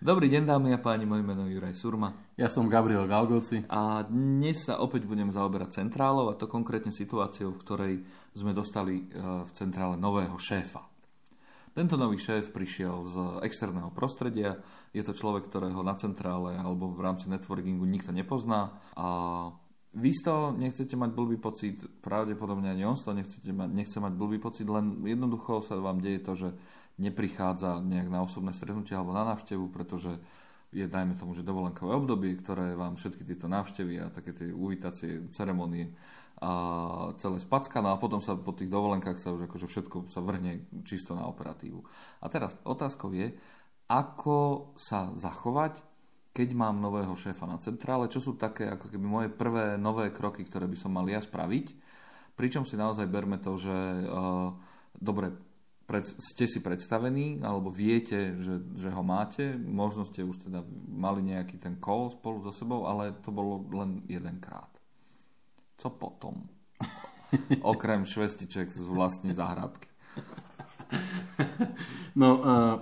Dobrý deň, dámy a páni, moje meno je Juraj Surma. Ja som Gabriel Galgoci. A dnes sa opäť budem zaoberať centrálou, a to konkrétne situáciou, v ktorej sme dostali e, v centrále nového šéfa. Tento nový šéf prišiel z externého prostredia. Je to človek, ktorého na centrále alebo v rámci networkingu nikto nepozná. A vy z toho nechcete mať blbý pocit, pravdepodobne ani on z toho nechcete mať, nechce mať blbý pocit, len jednoducho sa vám deje to, že neprichádza nejak na osobné stretnutie alebo na návštevu, pretože je, dajme tomu, že dovolenkové obdobie, ktoré vám všetky tieto návštevy a také tie uvítacie ceremonie a celé spacka, no a potom sa po tých dovolenkách sa už akože všetko sa vrhne čisto na operatívu. A teraz otázkou je, ako sa zachovať, keď mám nového šéfa na centrále, čo sú také ako keby moje prvé nové kroky, ktoré by som mal ja spraviť, pričom si naozaj berme to, že uh, dobre, pred, ste si predstavení, alebo viete, že, že ho máte, možno ste už teda mali nejaký ten call spolu so sebou, ale to bolo len jedenkrát. Co potom? Okrem švestiček z vlastnej záhradky. No, uh,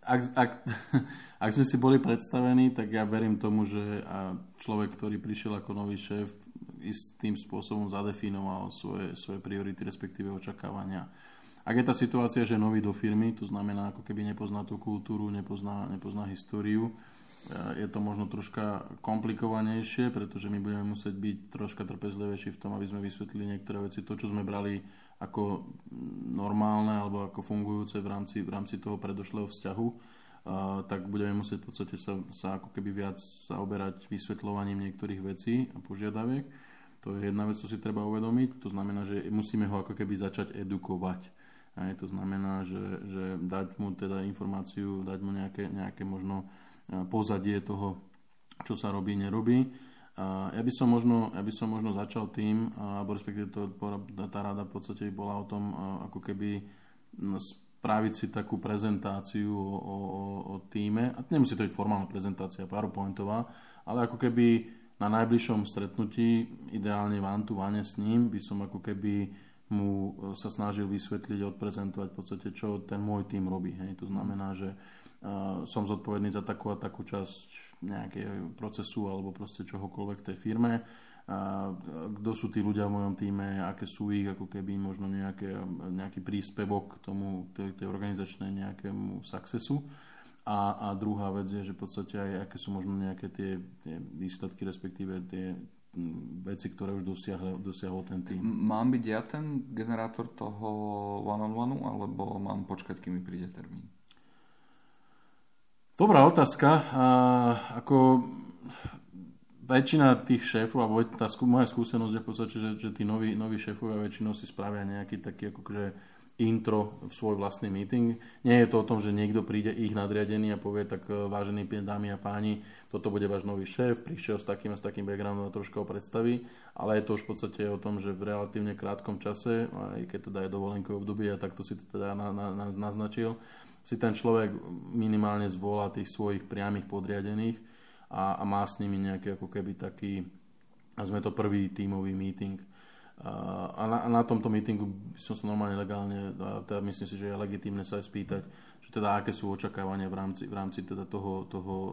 ak, ak, ak sme si boli predstavení, tak ja verím tomu, že človek, ktorý prišiel ako nový šéf, istým spôsobom zadefinoval svoje, svoje priority, respektíve očakávania ak je tá situácia, že nový do firmy, to znamená, ako keby nepozná tú kultúru, nepozná, nepozná históriu, eh, je to možno troška komplikovanejšie, pretože my budeme musieť byť troška trpezlivejší v tom, aby sme vysvetlili niektoré veci. To, čo sme brali ako normálne alebo ako fungujúce v rámci, v rámci toho predošlého vzťahu, uh, tak budeme musieť v podstate sa, sa ako keby viac zaoberať vysvetľovaním niektorých vecí a požiadaviek. To je jedna vec, čo si treba uvedomiť. To znamená, že musíme ho ako keby začať edukovať. Aj, to znamená, že, že dať mu teda informáciu, dať mu nejaké, nejaké možno e, pozadie toho, čo sa robí, nerobí. Ja by som možno, ja by som možno začal tým, alebo respektíve to, tá rada v podstate bola o tom, ako keby spraviť si takú prezentáciu o, o, o týme. A nemusí to byť formálna prezentácia, PowerPointová, ale ako keby na najbližšom stretnutí, ideálne one to one s ním, by som ako keby mu e, sa snažil vysvetliť, odprezentovať v podstate, čo ten môj tým robí. Hej. To znamená, že uh, som zodpovedný za takú a takú časť nejakého procesu alebo proste čohokoľvek v tej firme. Uh, kto sú tí ľudia v mojom týme, aké sú ich, ako keby možno nejaké, nejaký príspevok k tomu, tej, tej organizačnej nejakému successu. A, a druhá vec je, že v podstate aj aké sú možno nejaké tie, tie výsledky, respektíve tie, veci, ktoré už dosiahol, dosiahol ten tým. Mám byť ja ten generátor toho one-on-one, alebo mám počkať, kým mi príde termín? Dobrá otázka. A, ako väčšina tých šéfov, alebo tá moja skúsenosť je v podstate, že, že tí noví, noví šéfovia väčšinou si spravia nejaký taký akože intro v svoj vlastný meeting. Nie je to o tom, že niekto príde ich nadriadený a povie, tak e, vážení dámy a páni, toto bude váš nový šéf, prišiel s takým a s takým backgroundom a trošku ho predstaví, ale je to už v podstate o tom, že v relatívne krátkom čase, aj keď teda je dovolenkové obdobie a takto si to teda na, na, na, naznačil, si ten človek minimálne zvolá tých svojich priamých podriadených a, a má s nimi nejaký ako keby taký, a sme to prvý tímový meeting a na, na tomto meetingu by som sa normálne legálne, teda myslím si, že je legitímne sa aj spýtať, že teda aké sú očakávania v rámci, v rámci teda toho, toho uh,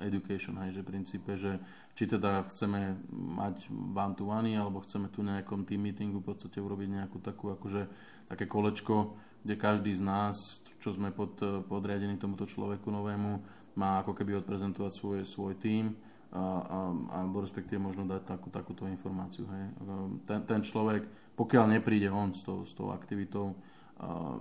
education, hej, že v princípe, že či teda chceme mať one to one, alebo chceme tu nejakom team meetingu v podstate urobiť nejakú takú akože také kolečko, kde každý z nás, čo sme pod, podriadení tomuto človeku novému, má ako keby odprezentovať svoj, svoj tým a, a, alebo respektíve možno dať takú, takúto informáciu. Hej. Ten, ten človek, pokiaľ nepríde on s tou, s tou aktivitou,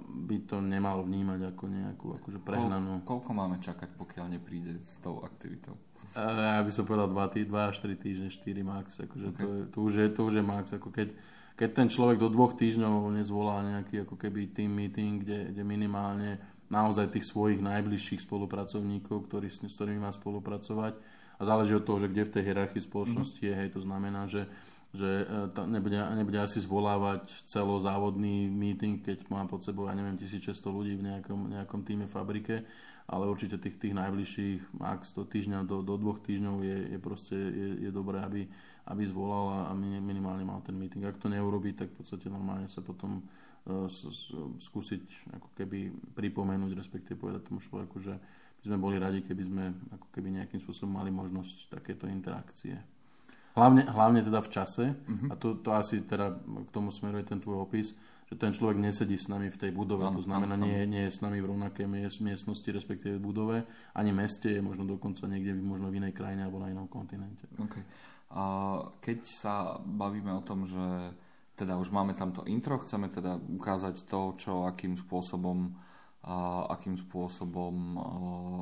by to nemal vnímať ako nejakú akože prehnanú... Kol, koľko máme čakať, pokiaľ nepríde s tou aktivitou? Ja by som povedal 2, 2 až 3 týždne, 4 max. Akože okay. to, je, to, už je, to už je max. Ako keď, keď ten človek do dvoch týždňov nezvolá nejaký ako keby team meeting, kde, kde minimálne naozaj tých svojich najbližších spolupracovníkov, ktorý, s ktorými má spolupracovať, a záleží od toho, že kde v tej hierarchii spoločnosti mm-hmm. je, hej, to znamená, že že e, nebude, nebude asi zvolávať celozávodný meeting, keď má pod sebou, ja neviem, 1600 ľudí v nejakom, nejakom týme fabrike, ale určite tých, tých najbližších max do týždňa, do, do dvoch týždňov je, je proste je, je dobré, aby, aby zvolal a minimálne mal ten meeting. Ak to neurobí, tak v podstate normálne sa potom uh, skúsiť ako keby pripomenúť, respektíve povedať tomu človeku, že by sme boli radi, keby sme ako keby nejakým spôsobom mali možnosť takéto interakcie. Hlavne, hlavne teda v čase, uh-huh. a to, to asi teda k tomu smeruje ten tvoj opis, že ten človek nesedí s nami v tej budove, ano, to znamená, ano, nie, nie je s nami v rovnakej miestnosti, respektíve v budove, ani meste, je možno dokonca niekde, možno v inej krajine alebo na inom kontinente. Okay. A keď sa bavíme o tom, že teda už máme tamto intro, chceme teda ukázať to, čo, akým spôsobom, a, akým spôsobom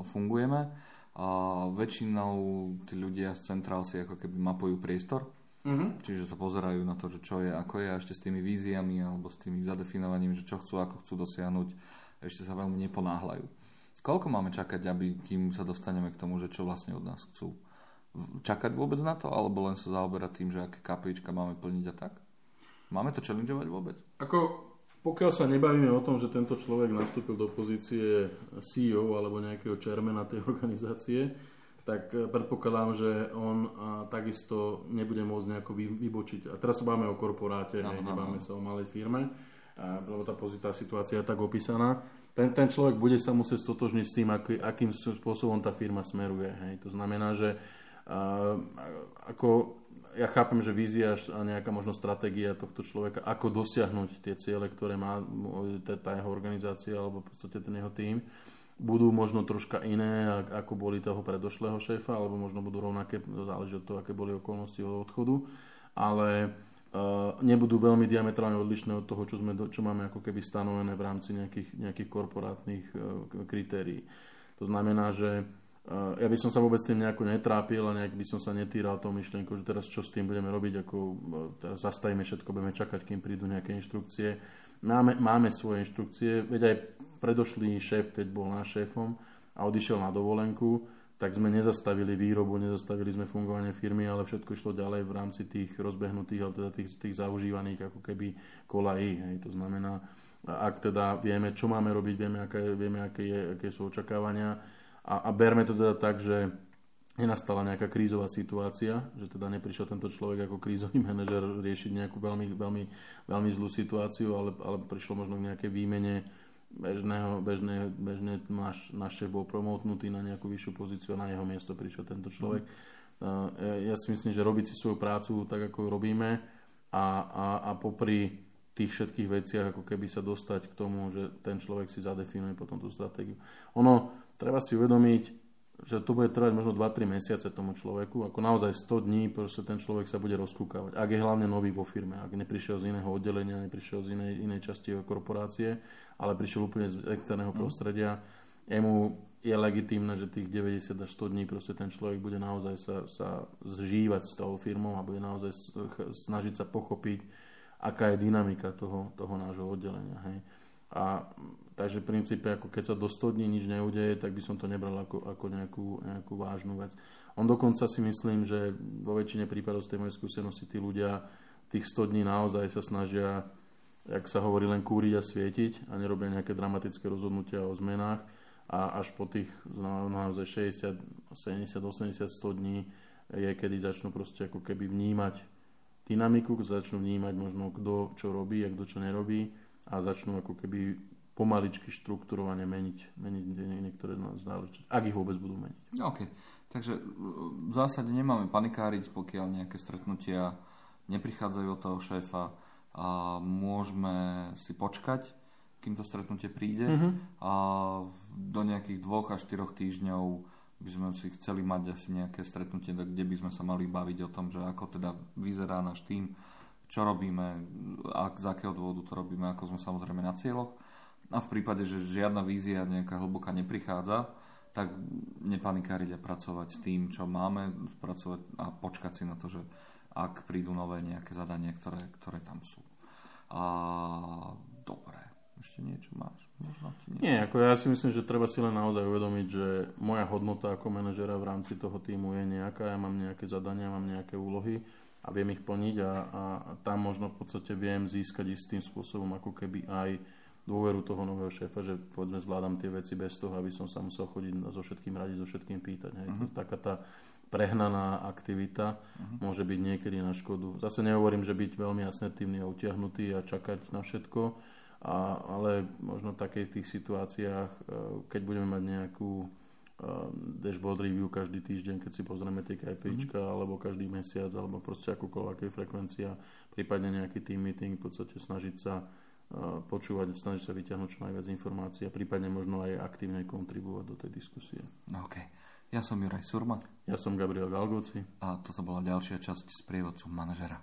fungujeme, a väčšinou tí ľudia z centrál si ako keby mapujú priestor, Mm-hmm. Čiže sa pozerajú na to, že čo je, ako je a ešte s tými víziami alebo s tými zadefinovaním, že čo chcú, ako chcú dosiahnuť, ešte sa veľmi neponáhľajú. Koľko máme čakať, aby kým sa dostaneme k tomu, že čo vlastne od nás chcú? Čakať vôbec na to, alebo len sa zaoberať tým, že aké KPIčka máme plniť a tak? Máme to challengeovať vôbec? Ako, pokiaľ sa nebavíme o tom, že tento človek nastúpil do pozície CEO alebo nejakého čermena tej organizácie, tak eh, predpokladám, že on a, takisto nebude môcť nejako vy, vybočiť. A teraz sa bavíme o korporáte, no, nebáme sa o malej firme, a, lebo tá, tá situácia je tak opísaná. Ten, ten človek bude sa musieť stotožniť s tým, aký, akým spôsobom tá firma smeruje. Hej. To znamená, že a, ako ja chápem, že vízia a nejaká možno stratégia tohto človeka, ako dosiahnuť tie ciele, ktoré má tá jeho organizácia alebo v podstate ten jeho tým, budú možno troška iné, ako boli toho predošlého šéfa, alebo možno budú rovnaké, záleží od toho, aké boli okolnosti od odchodu, ale uh, nebudú veľmi diametrálne odlišné od toho, čo, sme, čo máme ako keby stanovené v rámci nejakých, nejakých korporátnych uh, kritérií. To znamená, že ja by som sa vôbec tým nejako netrápil a nejak by som sa netýral tou myšlienkou, že teraz čo s tým budeme robiť, ako uh, teraz zastavíme všetko, budeme čakať, kým prídu nejaké inštrukcie. Máme, máme svoje inštrukcie, veď aj predošlý šéf, keď bol náš šéfom a odišiel na dovolenku, tak sme nezastavili výrobu, nezastavili sme fungovanie firmy, ale všetko išlo ďalej v rámci tých rozbehnutých, alebo teda tých, tých zaužívaných ako keby kolají. Hej. To znamená, ak teda vieme, čo máme robiť, vieme, aké, vieme, aké, je, aké sú očakávania a, a berme to teda tak, že nenastala nejaká krízová situácia, že teda neprišiel tento človek ako krízový manažer riešiť nejakú veľmi, veľmi, veľmi zlú situáciu, ale, ale prišlo možno k nejakej výmene bežného, bežné, bežne náš, náš šéf bol promotnutý na nejakú vyššiu pozíciu a na jeho miesto prišiel tento človek. Mm. Ja si myslím, že robiť si svoju prácu tak, ako ju robíme a, a, a popri tých všetkých veciach, ako keby sa dostať k tomu, že ten človek si zadefinuje potom tú stratégiu. Ono, treba si uvedomiť, že to bude trvať možno 2-3 mesiace tomu človeku, ako naozaj 100 dní proste ten človek sa bude rozkúkavať. Ak je hlavne nový vo firme, ak neprišiel z iného oddelenia, neprišiel z inej, inej časti korporácie, ale prišiel úplne z externého mhm. prostredia, jemu je legitímne, že tých 90 až 100 dní proste ten človek bude naozaj sa, sa zžívať s tou firmou a bude naozaj snažiť sa pochopiť, aká je dynamika toho, toho nášho oddelenia. Hej. A Takže v princípe, ako keď sa do 100 dní nič neudeje, tak by som to nebral ako, ako nejakú, nejakú vážnu vec. On dokonca si myslím, že vo väčšine prípadov z tej mojej skúsenosti tí ľudia tých 100 dní naozaj sa snažia, jak sa hovorí, len kúriť a svietiť a nerobia nejaké dramatické rozhodnutia o zmenách a až po tých naozaj 60, 70, 80, 100 dní je, kedy začnú proste ako keby vnímať dynamiku, začnú vnímať možno kto čo robí a kto čo nerobí a začnú ako keby pomaličky štruktúrovane meniť, meniť niektoré záležitosti, ak ich vôbec budú meniť. OK. Takže v zásade nemáme panikáriť, pokiaľ nejaké stretnutia neprichádzajú od toho šéfa a môžeme si počkať, kým to stretnutie príde mm-hmm. a do nejakých dvoch až štyroch týždňov by sme si chceli mať asi nejaké stretnutie, kde by sme sa mali baviť o tom, že ako teda vyzerá náš tým, čo robíme, a z akého dôvodu to robíme, ako sme samozrejme na cieľoch a v prípade, že žiadna vízia nejaká hlboká neprichádza, tak nepanikáriť a pracovať s tým, čo máme, pracovať a počkať si na to, že ak prídu nové nejaké zadania, ktoré, ktoré tam sú. A dobre, ešte niečo máš? Možno ti niečo... Nie, ako ja si myslím, že treba si len naozaj uvedomiť, že moja hodnota ako manažera v rámci toho týmu je nejaká, ja mám nejaké zadania, mám nejaké úlohy a viem ich plniť a, a, tam možno v podstate viem získať istým spôsobom ako keby aj dôveru toho nového šéfa, že povedzme zvládam tie veci bez toho, aby som sa musel chodiť so všetkým radiť, so všetkým pýtať. Hej. Uh-huh. Taká tá prehnaná aktivita uh-huh. môže byť niekedy na škodu. Zase nehovorím, že byť veľmi asertívny a utiahnutý a čakať na všetko, a, ale možno v takých tých situáciách, e, keď budeme mať nejakú dashboard review každý týždeň, keď si pozrieme tie KPIčka, mm-hmm. alebo každý mesiac, alebo proste akúkoľvek frekvencia, prípadne nejaký team meeting, v podstate snažiť sa počúvať, snažiť sa vyťahnuť čo najviac informácií a prípadne možno aj aktívne kontribuovať do tej diskusie. OK. Ja som Juraj Surma. Ja som Gabriel Galgoci. A toto bola ďalšia časť s prievodcom manažera.